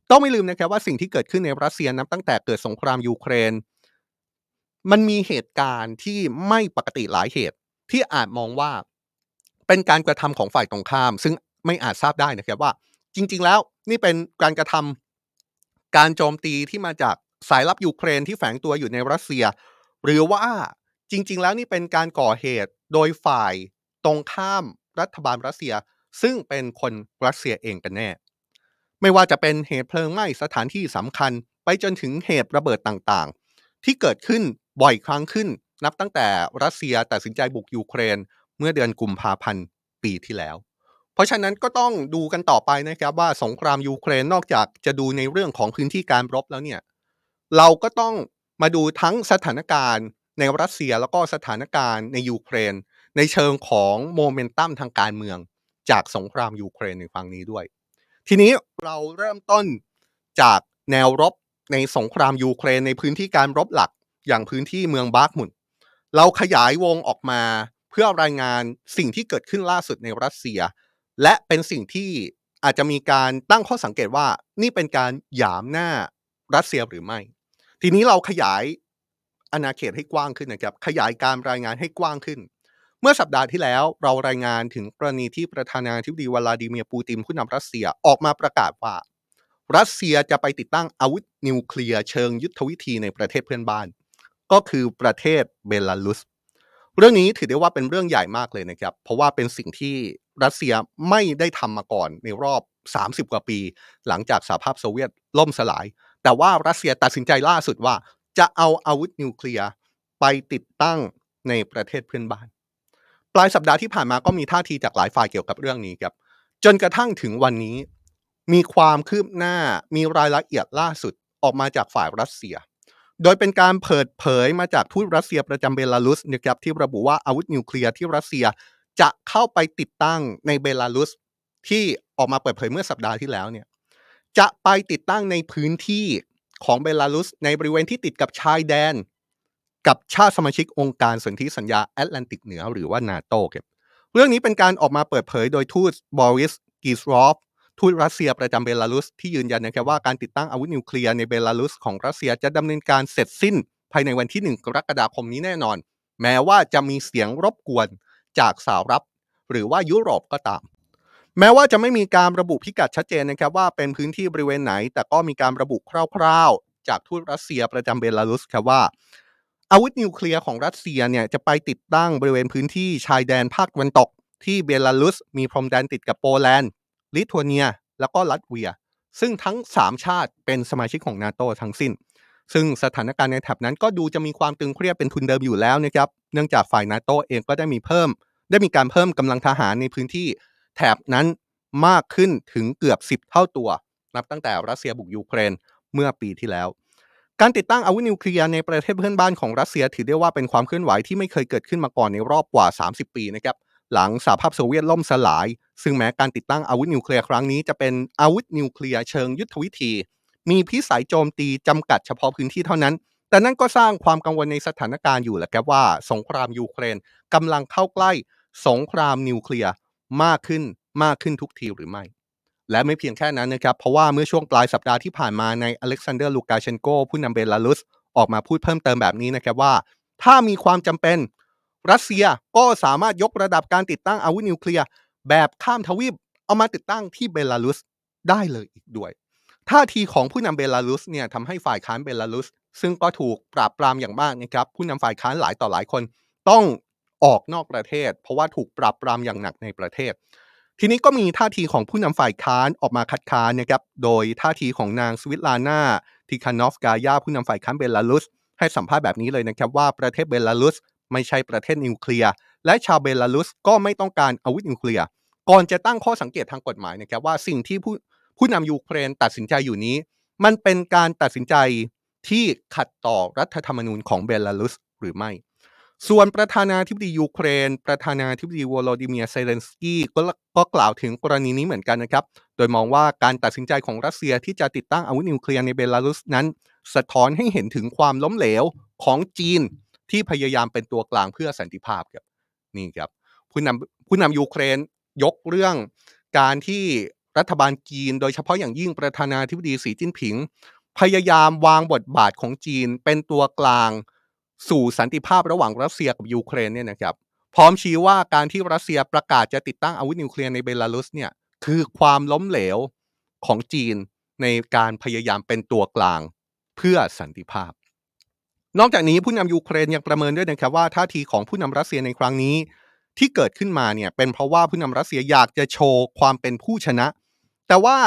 ต้องไม่ลืมนะครับว่าสิ่งที่เกิดขึ้นในรัสเซียนับตั้งแต่เกิดสงครามยูเครน มันมีเหตุการณ์ที่ไม่ปกติหลายเหตุที่อาจมองว่าเป็นการกระทำของฝ่ายตรงข้าม ซึ่งไม่อาจทราบได้นะครับว่า จริง ๆ แล้ว นี่เป็นการกระทำการโจมตีที่มาจากสายลับยูเครนที่แฝงตัวอยู่ในรัสเซีย หรือว่าจริง ๆ แล้วนี่เป็นการก่อเหตุโดยฝ่ายตรงข้ามรัฐบาลรัสเซีย ซึ่งเป็นคนรัสเซียเองกันแน่ ไม่ว่าจะเป็นเหตุเพลิงไหม้สถานที่สำคัญ ไปจนถึงเหตุระเบิดต่างๆ ที่เกิดขึ้นบ่อยครั้งขึ้น นับตั้งแต่รัสเซียตัดสินใจบุกยูเครน เมื่อเดือนกุมภาพันธ์ปีที่แล้ว เพราะฉะนั้นก็ต้องดูกันต่อไปนะครับว่าสงครามยูเครนนอกจากจะดูในเรื่องของพื้นที่การรบแล้วเนี่ยเราก็ต้องมาดูทั้งสถานการณ์ในรัสเซียแล้วก็สถานการณ์ในยูเครน ในเชิงของโมเมนตัมทางการเมือง จากสงครามยูเครนในครั้งนี้ด้วย ทีนี้เราเริ่มต้นจากแนวรบในสงครามยูเครนในพื้นที่การรบหลักอย่างพื้นที่เมืองบาร์กมุนเราขยายวงออกมาเพื่อรายงานสิ่งที่เกิดขึ้นล่าสุดในรัสเซีย และเป็นสิ่งที่อาจจะมีการตั้งข้อสังเกตว่านี่เป็นการหยามหน้ารัสเซียหรือไม่ ทีนี้เราขยายอาณาเขตให้กว้างขึ้นนะครับ ขยายการรายงานให้กว้างขึ้น เมื่อสัปดาห์ที่แล้วเรารายงานถึงกรณีที่ประธานาธิบดีวลาดิเมียร์ปูตินผู้นำรัสเซียออกมาประกาศว่า รัสเซียจะไปติดตั้งอาวุธนิวเคลียร์เชิงยุทธวิธีในประเทศเพื่อนบ้าน ก็คือประเทศเบลารุส เรื่องนี้ถือได้ว่าเป็นเรื่องใหญ่มากเลยนะครับ เพราะว่าเป็นสิ่งที่รัสเซียไม่ได้ทำมาก่อนในรอบ 30 กว่าปี หลังจากสหภาพโซเวียตล่มสลาย แต่ว่ารัสเซียตัดสินใจล่าสุดว่า จะเอาอาวุธนิวเคลียร์ไปติดตั้งในประเทศเพื่อนบ้าน ปลายสัปดาห์ที่ผ่านมาก็มีท่าทีจากหลายฝ่ายเกี่ยวกับเรื่องนี้ครับ จนกระทั่งถึงวันนี้ มีความคืบหน้ามีรายละเอียดล่าสุดออกมาจากฝ่ายรัสเซีย โดยเป็นการเปิดเผยมาจากทูตรัสเซียประจำเบลารุสนะครับที่ระบุว่าอาวุธนิวเคลียร์ที่รัสเซียจะเข้าไปติดตั้งในเบลารุสที่ออกมาเปิดเผยเมื่อสัปดาห์ที่แล้วเนี่ยจะไปติดตั้งในพื้นที่ของเบลารุสในบริเวณที่ติดกับชายแดน กับชาติสมาชิกองค์การสนธิสัญญาแอตแลนติกเหนือหรือว่านาโตครับเรื่องนี้เป็นการออกมาเปิดเผยโดยทูตบอริสกริซลอฟ ทูตรัสเซียประจำเบลารุสที่ยืนยันนะครับว่าการติดตั้งอาวุธนิวเคลียร์ในเบลารุสของรัสเซียจะดำเนินการเสร็จสิ้น ภายในวันที่ 1 กรกฎาคมนี้แน่นอน แม้ว่าจะมีเสียงรบกวนจากสหรัฐหรือว่ายุโรปก็ตาม แม้ว่าจะไม่มีการระบุพิกัดชัดเจนนะครับว่าเป็นพื้นที่บริเวณไหน แต่ก็มีการระบุคร่าวๆ จากทูตรัสเซียประจำเบลารุสครับว่า อาวุธนิวเคลียร์ของรัสเซียเนี่ยจะไปติดตั้งบริเวณพื้นที่ชายแดนภาคตะวันตกที่เบลารุสมีพรมแดนติดกับโปแลนด์ ลิทัวเนีย แล้วก็ลัตเวีย ซึ่งทั้ง 3 ชาติเป็นสมาชิกของนาโตทั้งสิ้น ซึ่งสถานการณ์ในแถบนั้นก็ดูจะมีความตึงเครียดเป็นทุนเดิมอยู่แล้วนะครับเนื่องจากฝ่ายนาโตเองก็ได้มีเพิ่ม ได้มีการเพิ่มกำลังทหารในพื้นที่แถบนั้นมากขึ้นถึงเกือบ 10 เท่าตัวนับตั้งแต่รัสเซียบุกยูเครนเมื่อปีที่แล้ว การติดตั้งอาวุธนิวเคลียร์ในประเทศเพื่อนบ้านของรัสเซียถือได้ว่าเป็นความเคลื่อนไหวที่ไม่เคยเกิดขึ้นมาก่อนในรอบกว่า 30 ปีนะครับ หลังสหภาพโซเวียตล่มสลาย ซึ่งแม้การติดตั้งอาวุธนิวเคลียร์ครั้งนี้จะเป็นอาวุธนิวเคลียร์เชิงยุทธวิธี มีพิสัยโจมตีจำกัดเฉพาะพื้นที่เท่านั้น แต่นั่นก็สร้างความกังวลในสถานการณ์อยู่แหละครับว่า สงครามยูเครนกำลังเข้าใกล้ สงครามนิวเคลียร์มากขึ้นมากขึ้นทุกทีหรือไม่ และไม่เพียงแค่นั้นนะครับ เพราะว่าเมื่อช่วงปลายสัปดาห์ที่ผ่านมานายอเล็กซานเดอร์ลูกาเชนโกผู้นำเบลารุสออกมาพูดเพิ่มเติมแบบนี้นะครับว่า ถ้ามีความจำเป็น รัสเซียก็สามารถยกระดับการติดตั้งอาวุธนิวเคลียร์แบบข้ามทวีปเอามาติดตั้งที่เบลารุสได้เลยอีกด้วยท่าทีของผู้นำเบลารุสเนี่ยทำให้ฝ่ายค้านเบลารุส ซึ่งก็ถูกปราบปรามอย่างมากนะครับผู้นำฝ่ายค้านหลายต่อหลายคน ต้องออกนอกประเทศ เพราะว่าถูกปราบปรามอย่างหนักในประเทศ ทีนี้ก็มีท่าทีของผู้นำฝ่ายค้านออกมาคัดค้านนะครับโดยท่าทีของนางสวิตลานาทิคานอฟกายาผู้นำฝ่ายค้านเบลารุส ให้สัมภาษณ์แบบนี้เลยนะครับว่าประเทศเบลารุส ไม่ใช่ประเทศนิวเคลียร์ และชาวเบลารุสก็ไม่ต้องการอาวุธนิวเคลียร์ ก่อนจะตั้งข้อสังเกตทางกฎหมายนะครับว่าสิ่งที่ผู้ผู้นำยูเครนตัดสินใจอยู่นี้ มันเป็นการตัดสินใจที่ขัดต่อรัฐธรรมนูญของเบลารุสหรือไม่ ส่วนประธานาธิบดียูเครน ประธานาธิบดีวโลดิเมียร์เซเลนสกี้ก็ก็กล่าวถึงกรณีนี้เหมือนกันนะครับ โดยมองว่าการตัดสินใจของรัสเซียที่จะติดตั้งอาวุธนิวเคลียร์ในเบลารุสนั้น สะท้อนให้เห็นถึงความล้มเหลวของจีน ที่พยายามเป็นตัวกลางเพื่อสันติภาพครับนี่ครับผู้นำผู้นำยูเครนยกเรื่องการที่รัฐบาลจีน โดยเฉพาะอย่างยิ่งประธานาธิบดีสีจิ้นผิง พยายามวางบทบาทของจีนเป็นตัวกลางสู่สันติภาพระหว่างรัสเซียกับยูเครนเนี่ยนะครับพร้อมชี้ว่าการที่รัสเซียประกาศจะติดตั้งอาวุธนิวเคลียร์ในเบลารุสเนี่ยคือความล้มเหลวของจีนในการพยายามเป็นตัวกลางเพื่อสันติภาพ นอกจากนี้ผู้นำยูเครนยังประเมินด้วยนะครับว่าท่าทีของผู้นำรัสเซียในครั้งนี้ ที่เกิดขึ้นมาเนี่ยเป็นเพราะว่าผู้นำรัสเซียอยากจะโชว์ความเป็นผู้ชนะ แต่ว่า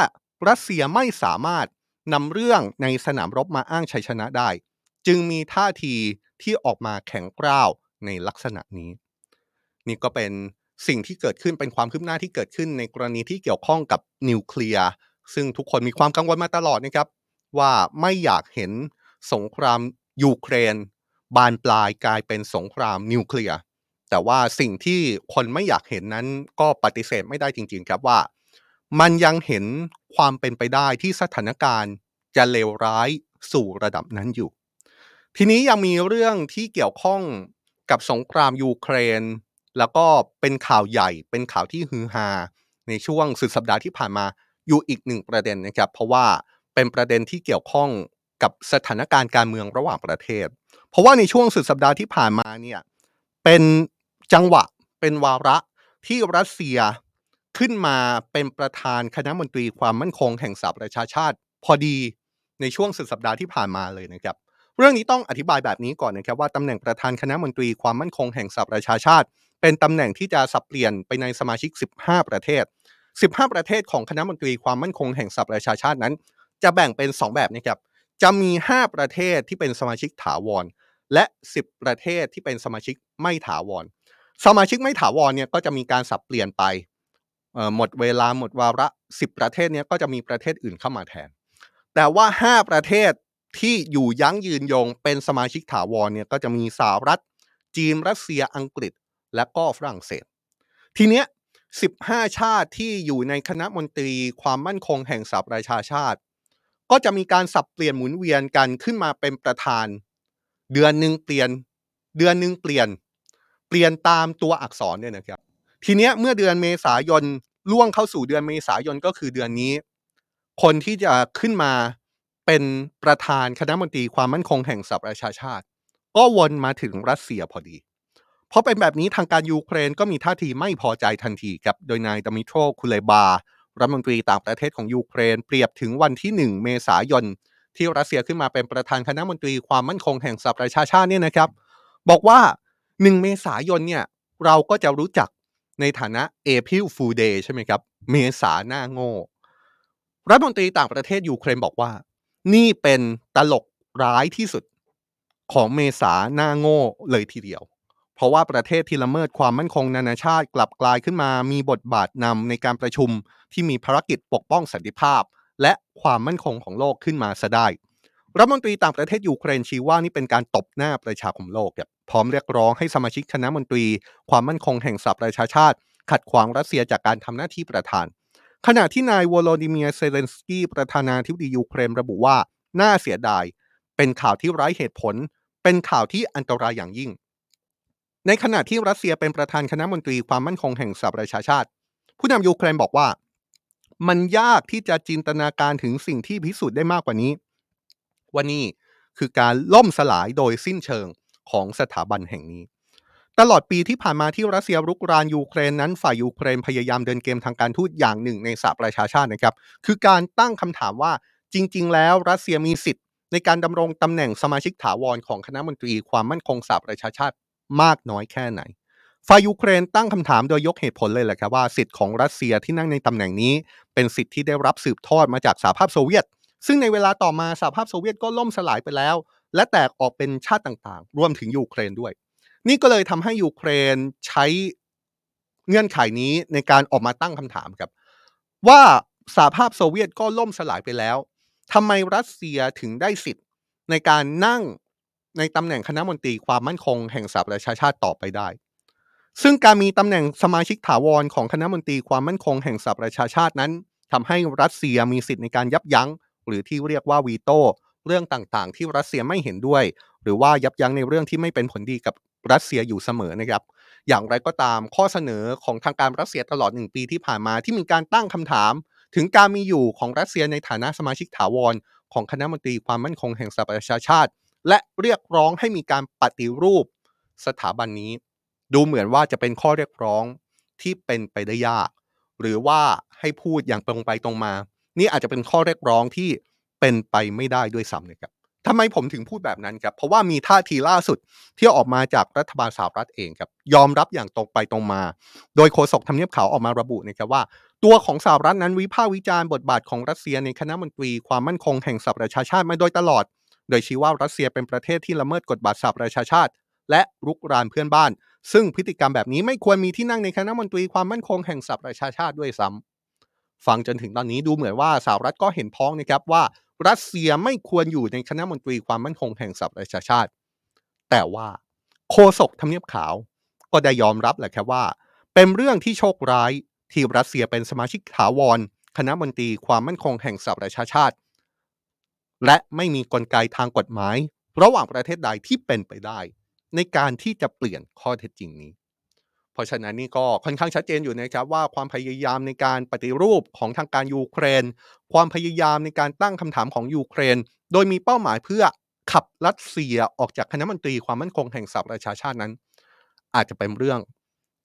รัสเซียไม่สามารถนำเรื่องในสนามรบมาอ้างชัยชนะได้ จึงมีท่าทีที่ออกมาแข็งกร้าวในลักษณะนี้ นี่ก็เป็นสิ่งที่เกิดขึ้นเป็นความคืบหน้าที่เกิดขึ้นในกรณีที่เกี่ยวข้องกับนิวเคลียร์ซึ่งทุกคนมีความกังวลมาตลอดนะครับว่าไม่อยากเห็นสงคราม ยูเครน บานปลายกลายเป็นสงครามนิวเคลียร์แต่ว่าสิ่งที่คนไม่อยากเห็นนั้นก็ปฏิเสธไม่ได้จริง ๆ ครับว่า มันยังเห็นความเป็นไปได้ที่สถานการณ์จะเลวร้ายสู่ระดับนั้นอยู่ ทีนี้ยังมีเรื่องที่เกี่ยวข้องกับสงครามยูเครน แล้วก็เป็นข่าวใหญ่ เป็นข่าวที่ฮือฮาในช่วงสุดสัปดาห์ที่ผ่านมาอยู่อีกหนึ่งประเด็นนะครับ เพราะว่าเป็นประเด็นที่เกี่ยวข้อง กับสถานการณ์การเมืองระหว่างประเทศ เพราะว่าในช่วงสุดสัปดาห์ที่ผ่านมาเนี่ยเป็นจังหวะเป็นวาระที่รัสเซียขึ้นมาเป็นประธานคณะมนตรีความมั่นคงแห่งสหประชาชาติ พอดีในช่วงสุดสัปดาห์ที่ผ่านมาเลยนะครับ เรื่องนี้ต้องอธิบายแบบนี้ก่อนนะครับว่าตำแหน่งประธานคณะมนตรีความมั่นคงแห่งสหประชาชาติ เป็นตำแหน่งที่จะสับเปลี่ยนไปในสมาชิก 15 ประเทศ 15 ประเทศของคณะมนตรีความมั่นคงแห่งสหประชาชาตินั้น จะแบ่งเป็น 2 แบบนะครับ จะมี 5 ประเทศที่เป็นสมาชิกถาวร และ 10 ประเทศที่เป็นสมาชิกไม่ถาวร สมาชิกไม่ถาวรเนี่ยก็จะมีการสับเปลี่ยนไปหมดเวลาหมดวาระ 10 ประเทศเนี้ยก็จะมีประเทศอื่นเข้ามาแทน แต่ว่า 5 ประเทศที่อยู่ยั้งยืนยงเป็นสมาชิกถาวรเนี่ยก็จะมีสหรัฐ จีนรัสเซียอังกฤษ และก็ฝรั่งเศส ทีเนี้ย 15 ชาติที่อยู่ในคณะมนตรีความมั่นคงแห่งสหประชาชาติ ก็จะมีการสับเปลี่ยนหมุนเวียนกันขึ้นมาเป็นประธาน เดือนหนึ่งเปลี่ยน เดือนหนึ่งเปลี่ยน เปลี่ยนตามตัวอักษรเนี่ยนะครับ ทีเนี้ยเมื่อเดือนเมษายนล่วงเข้าสู่เดือนเมษายนก็คือเดือนนี้ คนที่จะขึ้นมาเป็นประธานคณะมนตรีความมั่นคงแห่งสหประชาชาติ ก็วนมาถึงรัสเซียพอดี เพราะเป็นแบบนี้ทางการยูเครนก็มีท่าทีไม่พอใจทันทีครับ โดยนายดมิโตรคุเลบา รัฐมนตรีต่างประเทศของยูเครน เปรียบถึงวันที่ 1 เมษายน ที่รัสเซียขึ้นมาเป็นประธานคณะมนตรีความมั่นคงแห่งสหประชาชาติเนี่ยนะครับ บอกว่า 1 เมษายนเนี่ยเราก็จะรู้จักในฐานะ April Fool Day ใช่ไหมครับ เมษาหน้าโง่ รัฐมนตรีต่างประเทศยูเครนบอกว่า นี่เป็นตลกร้ายที่สุดของเมษาหน้าโง่เลยทีเดียว เพราะว่าประเทศที่ละเมิดความมั่นคงนานาชาติกลับกลายขึ้นมามีบทบาทนำในการประชุม ที่มีภารกิจปกป้องสันติภาพ และความมั่นคงของโลกขึ้นมาซะได้รัฐมนตรีต่างประเทศยูเครนชี้ว่านี่เป็นการตบหน้าประชาคมโลกครับพร้อมเรียกร้องให้สมาชิกคณะมนตรี ความมั่นคงแห่งสหประชาชาติ ขัดขวางรัสเซียจากการทำหน้าที่ประธาน ขณะที่นายวโลดิเมียร์เซเลนสกี้ประธานาธิบดียูเครนระบุว่า น่าเสียดาย เป็นข่าวที่ไร้เหตุผล เป็นข่าวที่อันตรายอย่างยิ่ง ในขณะที่รัสเซียเป็นประธานคณะมนตรีความมั่นคงแห่งสหประชาชาติ ผู้นำยูเครนบอกว่า มันยากที่จะจินตนาการถึงสิ่งที่พิสูจน์ได้มากกว่านี้ ว่านี่คือการล่มสลายโดยสิ้นเชิงของสถาบันแห่งนี้ ตลอดปีที่ผ่านมาที่รัสเซียรุกรานยูเครนนั้นฝ่ายยูเครนพยายามเดินเกมทางการทูตอย่างหนึ่งในสหประชาชาตินะครับ คือการตั้งคำถามว่าจริง ๆ แล้วรัสเซียมีสิทธิ์ ในการดำรงตำแหน่งสมาชิกถาวรของคณะมนตรีความมั่นคงสหประชาชาติมากน้อยแค่ไหน ฝ่ายยูเครนตั้งคำถามโดยยกเหตุผลเลยแหละครับว่าสิทธิ์ของรัสเซียที่นั่งในตำแหน่งนี้ เป็นสิทธิ์ที่ได้รับสืบทอดมาจากสหภาพโซเวียต ซึ่งในเวลาต่อมาสหภาพโซเวียตก็ล่มสลายไปแล้ว และแตกออกเป็นชาติต่างๆ รวมถึงยูเครนด้วย นี่ก็เลยทำให้ยูเครนใช้เงื่อนไขนี้ในการออกมาตั้งคำถามครับ ว่าสหภาพโซเวียตก็ล่มสลายไปแล้วทำไมรัสเซียถึงได้สิทธิ์ในการนั่งในตำแหน่งคณะมนตรีความมั่นคงแห่งสหประชาชาติต่อไปได้ ซึ่งการมีตำแหน่งสมาชิกถาวรของคณะมนตรีความมั่นคงแห่งสหประชาชาตินั้นทำให้รัสเซียมีสิทธิ์ในการยับยั้ง หรือที่เรียกว่าวีโต้เรื่องต่างๆ ที่รัสเซียไม่เห็นด้วย หรือว่ายับยั้งในเรื่องที่ไม่เป็นผลดีกับรัสเซียอยู่เสมอนะครับ อย่างไรก็ตามข้อเสนอของทางการรัสเซียตลอดหนึ่งปีที่ผ่านมาที่มีการตั้งคำถาม ถึงการมีอยู่ของรัสเซียในฐานะสมาชิกถาวร ของคณะมนตรีความมั่นคงแห่งสหประชาชาติ และเรียกร้องให้มีการปฏิรูปสถาบันนี้ ดูเหมือนว่าจะเป็นข้อเรียกร้องที่เป็นไปได้ยาก หรือว่าให้พูดอย่างตรงไปตรงมา นี่อาจจะเป็นข้อเรียกร้องที่เป็นไปไม่ได้ด้วยซ้ำนะครับทำไมผมถึงพูดแบบนั้นครับ เพราะว่ามีท่าทีล่าสุดที่ออกมาจากรัฐบาลสหรัฐเองครับ ยอมรับอย่างตรงไปตรงมา โดยโฆษกทำเนียบขาวออกมาระบุนะครับว่า ตัวของสหรัฐนั้นวิพากษ์วิจารณ์บทบาทของรัสเซียในคณะมนตรีความมั่นคงแห่งสหประชาชาติมาโดยตลอด โดยชี้ว่ารัสเซียเป็นประเทศที่ละเมิดกฎบาทสหประชาชาติ และรุกรานเพื่อนบ้าน ซึ่งพฤติกรรมแบบนี้ไม่ควรมีที่นั่งในคณะมนตรีความมั่นคงแห่งสหประชาชาติด้วยซ้ำฟังจนถึงตอนนี้ดูเหมือนว่าสหรัฐก็เห็นพ้องนะครับว่า รัสเซียไม่ควรอยู่ในคณะมนตรีความมั่นคงแห่งสหประชาชาติ แต่ว่าโฆษกทำเนียบขาว ก็ได้ยอมรับแหละครับว่า เป็นเรื่องที่โชคร้ายที่รัสเซียเป็นสมาชิกถาวร คณะมนตรีความมั่นคงแห่งสหประชาชาติ และไม่มีกลไกทางกฎหมาย ระหว่างประเทศใดที่เป็นไปได้ ในการที่จะเปลี่ยนข้อเท็จจริงนี้ เพราะฉะนั้นนี่ก็ค่อนข้างชัดเจนอยู่นะครับว่าความพยายามในการปฏิรูปของทางการยูเครน ความพยายามในการตั้งคำถามของยูเครน โดยมีเป้าหมายเพื่อขับรัสเซียออกจากคณะมนตรีความมั่นคงแห่งสหประชาชาตินั้น อาจจะเป็นเรื่อง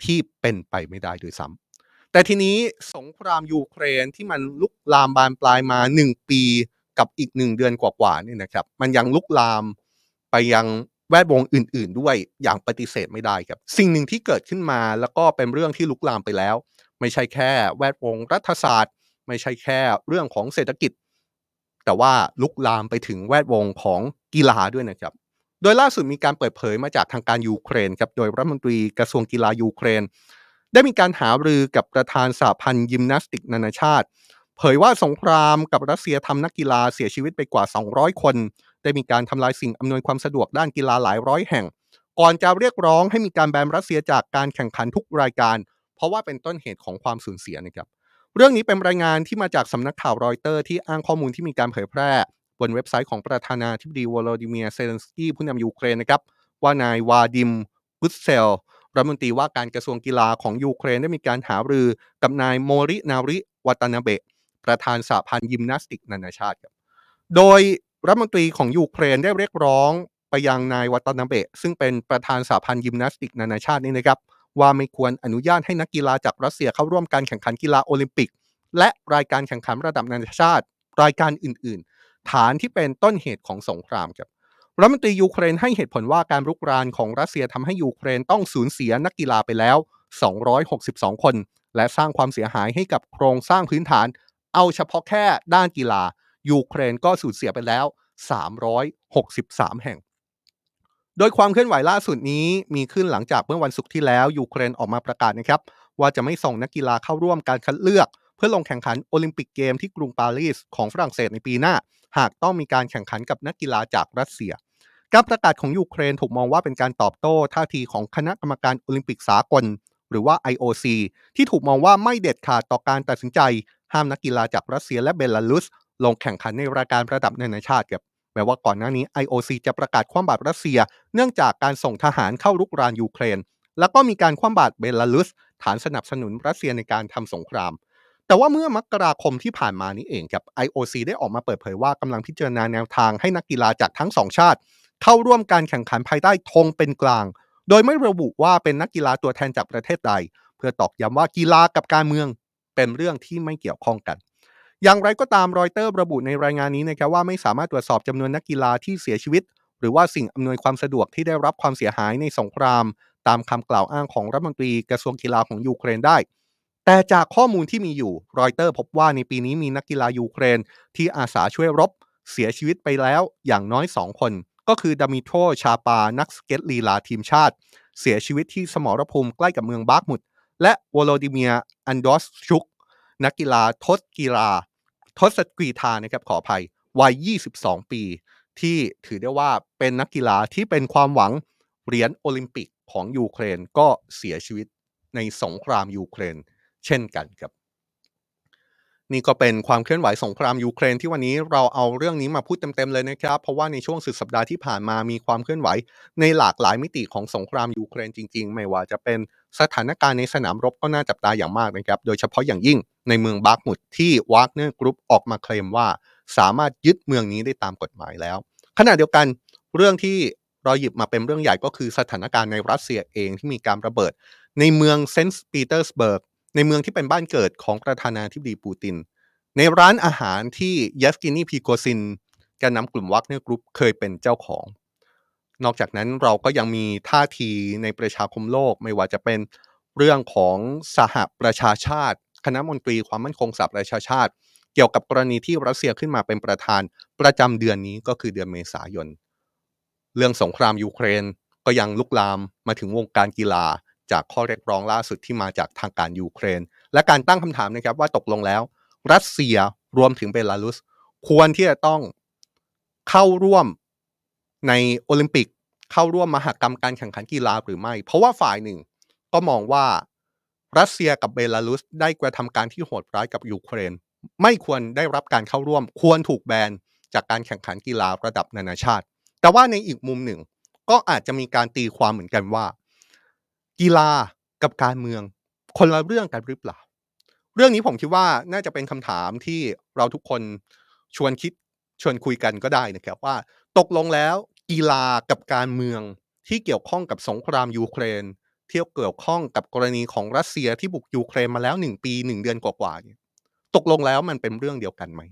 ที่เป็นไปไม่ได้ด้วยซ้ำแต่ทีนี้สงครามยูเครนที่มันลุกลามบานปลายมา 1 ปีกับอีก 1 เดือนกว่าๆนี่นะครับ มันยังลุกลามไปยัง แวดวงอื่น ๆ ด้วยอย่างปฏิเสธไม่ได้ครับ สิ่งหนึ่งที่เกิดขึ้นมาแล้วก็เป็นเรื่องที่ลุกลามไปแล้ว ไม่ใช่แค่แวดวงรัฐศาสตร์ ไม่ใช่แค่เรื่องของเศรษฐกิจ แต่ว่าลุกลามไปถึงแวดวงของกีฬาด้วยนะครับ โดยล่าสุดมีการเปิดเผยมาจากทางการยูเครนครับโดยรัฐมนตรีกระทรวงกีฬายูเครน ได้มีการหารือกับประธานสหพันธ์ยิมนาสติกนานาชาติ เผยว่าสงครามกับรัสเซียทำนักกีฬาเสียชีวิตไปกว่า 200 คน ได้มีการทำลายสิ่งอำนวยความสะดวกด้านกีฬาหลายร้อยแห่ง ก่อนจะเรียกร้องให้มีการแบนรัสเซียจากการแข่งขันทุกรายการ เพราะว่าเป็นต้นเหตุของความสูญเสียนะครับเรื่องนี้เป็นรายงานที่มาจากสำนักข่าวรอยเตอร์ที่อ้างข้อมูลที่มีการเผยแพร่ บนเว็บไซต์ของประธานาธิบดีวโลดิเมียร์เซเลนสกี้ผู้นำยูเครนนะครับว่านายวาดิมกุตต์เซตรัฐมนตรีว่าการกระทรวงกีฬาของยูเครนได้มีการหารือกับนายโมรินาริวัตนาเบะ ประธานสหพันธ์ยิมนาสติกนานาชาติครับโดยรัฐมนตรีของยูเครนได้เรียกร้องไปยังนายวัตนาเบะซึ่งเป็นประธานสหพันธ์ยิมนาสติกนานาชาตินี่นะครับ ว่าไม่ควรอนุญาตให้นักกีฬาจากรัสเซียเข้าร่วมการแข่งขันกีฬาโอลิมปิก และรายการแข่งขันระดับนานาชาติ รายการอื่น ๆ ฐานที่เป็นต้นเหตุของสงครามครับรัฐมนตรียูเครนให้เหตุผลว่าการรุกรานของรัสเซียทำให้ยูเครนต้องสูญเสียนักกีฬาไปแล้ว 262 คน และสร้างความเสียหายให้กับโครงสร้างพื้นฐาน เอาเฉพาะแค่ด้านกีฬา ยูเครนก็สูญเสียไปแล้ว 363 แห่ง โดยความเคลื่อนไหวล่าสุดนี้มีขึ้นหลังจากเมื่อวันศุกร์ที่แล้วยูเครนออกมาประกาศนะครับ ว่าจะไม่ส่งนักกีฬาเข้าร่วมการคัดเลือก เพื่อลงแข่งขันโอลิมปิกเกมที่กรุงปารีสของฝรั่งเศสในปีหน้า หากต้องมีการแข่งขันกับนักกีฬาจากรัสเซียการประกาศของยูเครนถูกมองว่าเป็นการตอบโต้ท่าทีของคณะกรรมการโอลิมปิกสากล หรือว่า IOC ที่ถูกมองว่าไม่เด็ดขาดต่อการตัดสินใจ ห้ามนักกีฬาจากรัสเซียและเบลารุส ลงแข่งขันในรายการระดับนานาชาติครับแม้ว่าก่อนหน้านี้ IOC จะประกาศคว่ำบาตรรัสเซีย เนื่องจากการส่งทหารเข้ารุกรานยูเครน แล้วก็มีการคว่ำบาตรเบลารุส ฐานสนับสนุนรัสเซียในการทำสงคราม แต่ว่าเมื่อมกราคมที่ผ่านมานี้เองครับ IOC ได้ออกมาเปิดเผยว่ากำลังพิจารณาแนวทางให้นักกีฬาจากทั้งสองชาติ เข้าร่วมการแข่งขันภายใต้ธงเป็นกลาง โดยไม่ระบุว่าเป็นนักกีฬาตัวแทนจากประเทศใด เพื่อตอกย้ำว่ากีฬากับการเมือง เป็นเรื่องที่ไม่เกี่ยวข้องกัน อย่างไรก็ตามรอยเตอร์ระบุในรายงานนี้นะครับว่าไม่สามารถตรวจสอบจำนวนนักกีฬาที่เสียชีวิต หรือว่าสิ่งอำนวยความสะดวกที่ได้รับความเสียหายในสงคราม ตามคำกล่าวอ้างของรัฐมนตรีกระทรวงกีฬาของยูเครนได้ แต่จากข้อมูลที่มีอยู่รอยเตอร์พบว่าในปีนี้มีนักกีฬายูเครน ที่อาสาช่วยรบ เสียชีวิตไปแล้วอย่างน้อย 2 คน ก็คือดมิโตร ชาร์ปาร์นักสเก็ตลีลาทีมชาติ เสียชีวิตที่สมรภูมิใกล้กับเมืองบาร์กมุด และโวโลดีมีร์ อันดรอสชุก นักกีฬาทศกีฬา ทศกรีฑานะครับขออภัยวัย 22 ปี ที่ถือได้ว่าเป็นนักกีฬาที่เป็นความหวังเหรียญโอลิมปิกของยูเครนก็เสียชีวิตในสงครามยูเครน เช่นกันครับ นี่ก็เป็นความเคลื่อนไหวสงครามยูเครนที่วันนี้เราเอาเรื่องนี้มาพูดเต็มๆเลยนะครับ เพราะว่าในช่วงสุดสัปดาห์ที่ผ่านมามีความเคลื่อนไหว ในหลากหลายมิติของสงครามยูเครนจริง ๆ ไม่ว่าจะเป็นสถานการณ์ในสนามรบก็น่าจับตาอย่างมากนะครับ โดยเฉพาะอย่างยิ่งในเมืองบาร์กมุดที่วากเนอร์กรุ๊ปออกมาเคลมว่า สามารถยึดเมืองนี้ได้ตามกฎหมายแล้ว ขณะเดียวกันเรื่องที่เราหยิบมาเป็นเรื่องใหญ่ก็คือสถานการณ์ในรัสเซียเองที่มีการระเบิด ในเมืองเซนต์ปีเตอร์สเบิร์ก ในเมืองที่เป็นบ้านเกิดของประธานาธิบดีปูติน ในร้านอาหารที่เยฟเกนีพริโกซินแกนนำกลุ่มวากเนอร์กรุ๊ปเคยเป็นเจ้าของ นอกจากนั้นเราก็ยังมีท่าทีในประชาคมโลกไม่ว่าจะเป็นเรื่องของสหประชาชาติ คณะมนตรีความมั่นคงสหประชาชาติ เกี่ยวกับกรณีที่รัสเซียขึ้นมาเป็นประธานประจำเดือนนี้ก็คือเดือนเมษายน เรื่องสงครามยูเครนก็ยังลุกลามมาถึงวงการกีฬา จากข้อเรียกร้องล่าสุดที่มาจากทางการยูเครน และการตั้งคำถามนะครับว่าตกลงแล้ว รัสเซียรวมถึงเบลารุส ควรที่จะต้องเข้าร่วมในโอลิมปิกเข้าร่วมมหกรรมการแข่งขันกีฬาหรือไม่ เพราะว่าฝ่ายหนึ่งก็มองว่ารัสเซียกับเบลารุส ได้กระทำการที่โหดร้ายกับยูเครน ไม่ควรได้รับการเข้าร่วม ควรถูกแบนจากการแข่งขันกีฬาระดับนานาชาติ แต่ว่าในอีกมุมหนึ่ง ก็อาจจะมีการตีความเหมือนกันว่า กีฬากับการเมือง คนละเรื่องกันหรือเปล่า เรื่องนี้ผมคิดว่าน่าจะเป็นคำถามที่เราทุกคนชวนคิดชวนคุยกันก็ได้นะครับว่า ตกลงแล้วกีฬากับการเมืองที่เกี่ยวข้องกับสงครามยูเครนที่เกี่ยวข้องกับกรณีของรัสเซียที่บุกยูเครนมาแล้วหนึ่งปีหนึ่งเดือนกว่าๆเนี่ยตกลงแล้วมันเป็นเรื่องเดียวกันไหม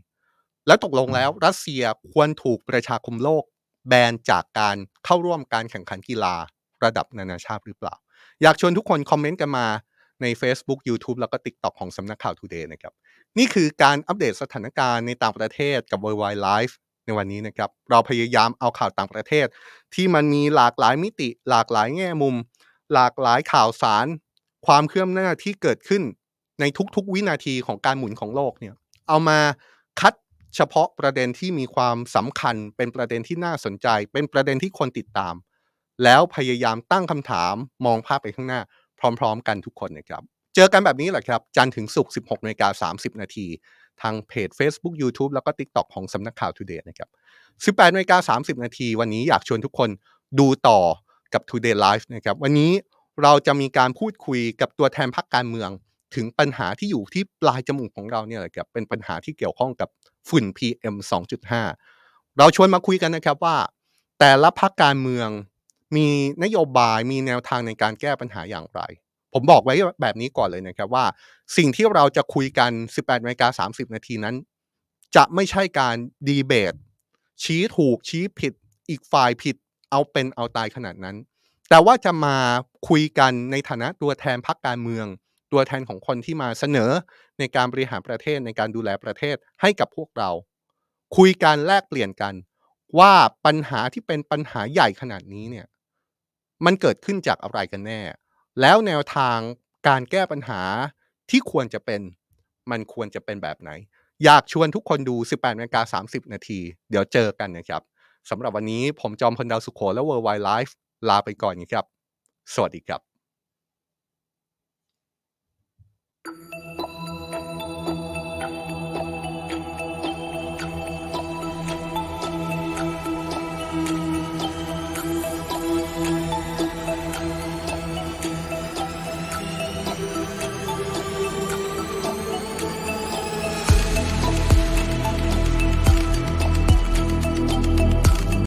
แล้วตกลงแล้วรัสเซียควรถูกประชาคมโลกแบนจากการเข้าร่วมการแข่งขันกีฬาระดับนานาชาติหรือเปล่า อยากชวนทุกคนคอมเมนต์กันมาใน Facebook YouTube แล้วก็ TikTok ของสำนักข่าว Today นะครับ นี่คือการอัปเดตสถานการณ์ในต่างประเทศกับ Worldwide Life ในวันนี้นะครับ เราพยายามเอาข่าวต่างประเทศ ที่มันมีหลากหลายมิติ หลากหลายแง่มุม หลากหลายข่าวสาร ความเคลื่อนหน้าที่เกิดขึ้นในทุกๆ วินาทีของการหมุนของโลกเนี่ยเอามาคัดเฉพาะประเด็นที่มีความสำคัญ เป็นประเด็นที่น่าสนใจ เป็นประเด็นที่คนติดตาม แล้วพยายามตั้งคำถามมองภาพไปข้างหน้า พร้อม ๆ กันทุกคนนะครับ เจอกันแบบนี้แหละครับ จันทร์ถึงศุกร์ 16นาฬิกา30 นาที ทางเพจ Facebook YouTube แล้วก็ TikTok ของสำนักข่าว Today นะครับ 18นาฬิกา30 นาที วันนี้อยากชวนทุกคนดูต่อกับ Today Live นะครับ วันนี้เราจะมีการพูดคุยกับตัวแทนพรรคการเมือง ถึงปัญหาที่อยู่ที่ปลายจมูกของเราเนี่ยแหละครับ เป็นปัญหาที่เกี่ยวข้องกับฝุ่น PM 2.5 เราชวนมาคุยกันนะครับว่า แต่ละพรรคการเมือง มีนโยบายมีแนวทางในการแก้ปัญหาอย่างไร ผมบอกไว้แบบนี้ก่อนเลยนะครับว่า สิ่งที่เราจะคุยกัน 18นาฬิกา30 นาทีนั้น จะไม่ใช่การดีเบต ชี้ถูกชี้ผิด อีกฝ่ายผิด เอาเป็นเอาตายขนาดนั้น แต่ว่าจะมาคุยกันในฐานะตัวแทนพรรคการเมือง ตัวแทนของคนที่มาเสนอในการบริหารประเทศในการดูแลประเทศให้กับพวกเรา คุยกันแลกเปลี่ยนกันว่าปัญหาที่เป็นปัญหาใหญ่ขนาดนี้เนี่ย มันเกิดขึ้นจากอะไรกันแน่ แล้วแนวทางการแก้ปัญหาที่ควรจะเป็น มันควรจะเป็นแบบไหน อยากชวนทุกคนดู 18นาฬิกา30 นาที เดี๋ยวเจอกันนะครับสำหรับวันนี้ผมจอมพลดาวสุขโขและ Worldwide Life ลาไปก่อนนะครับ สวัสดีครับ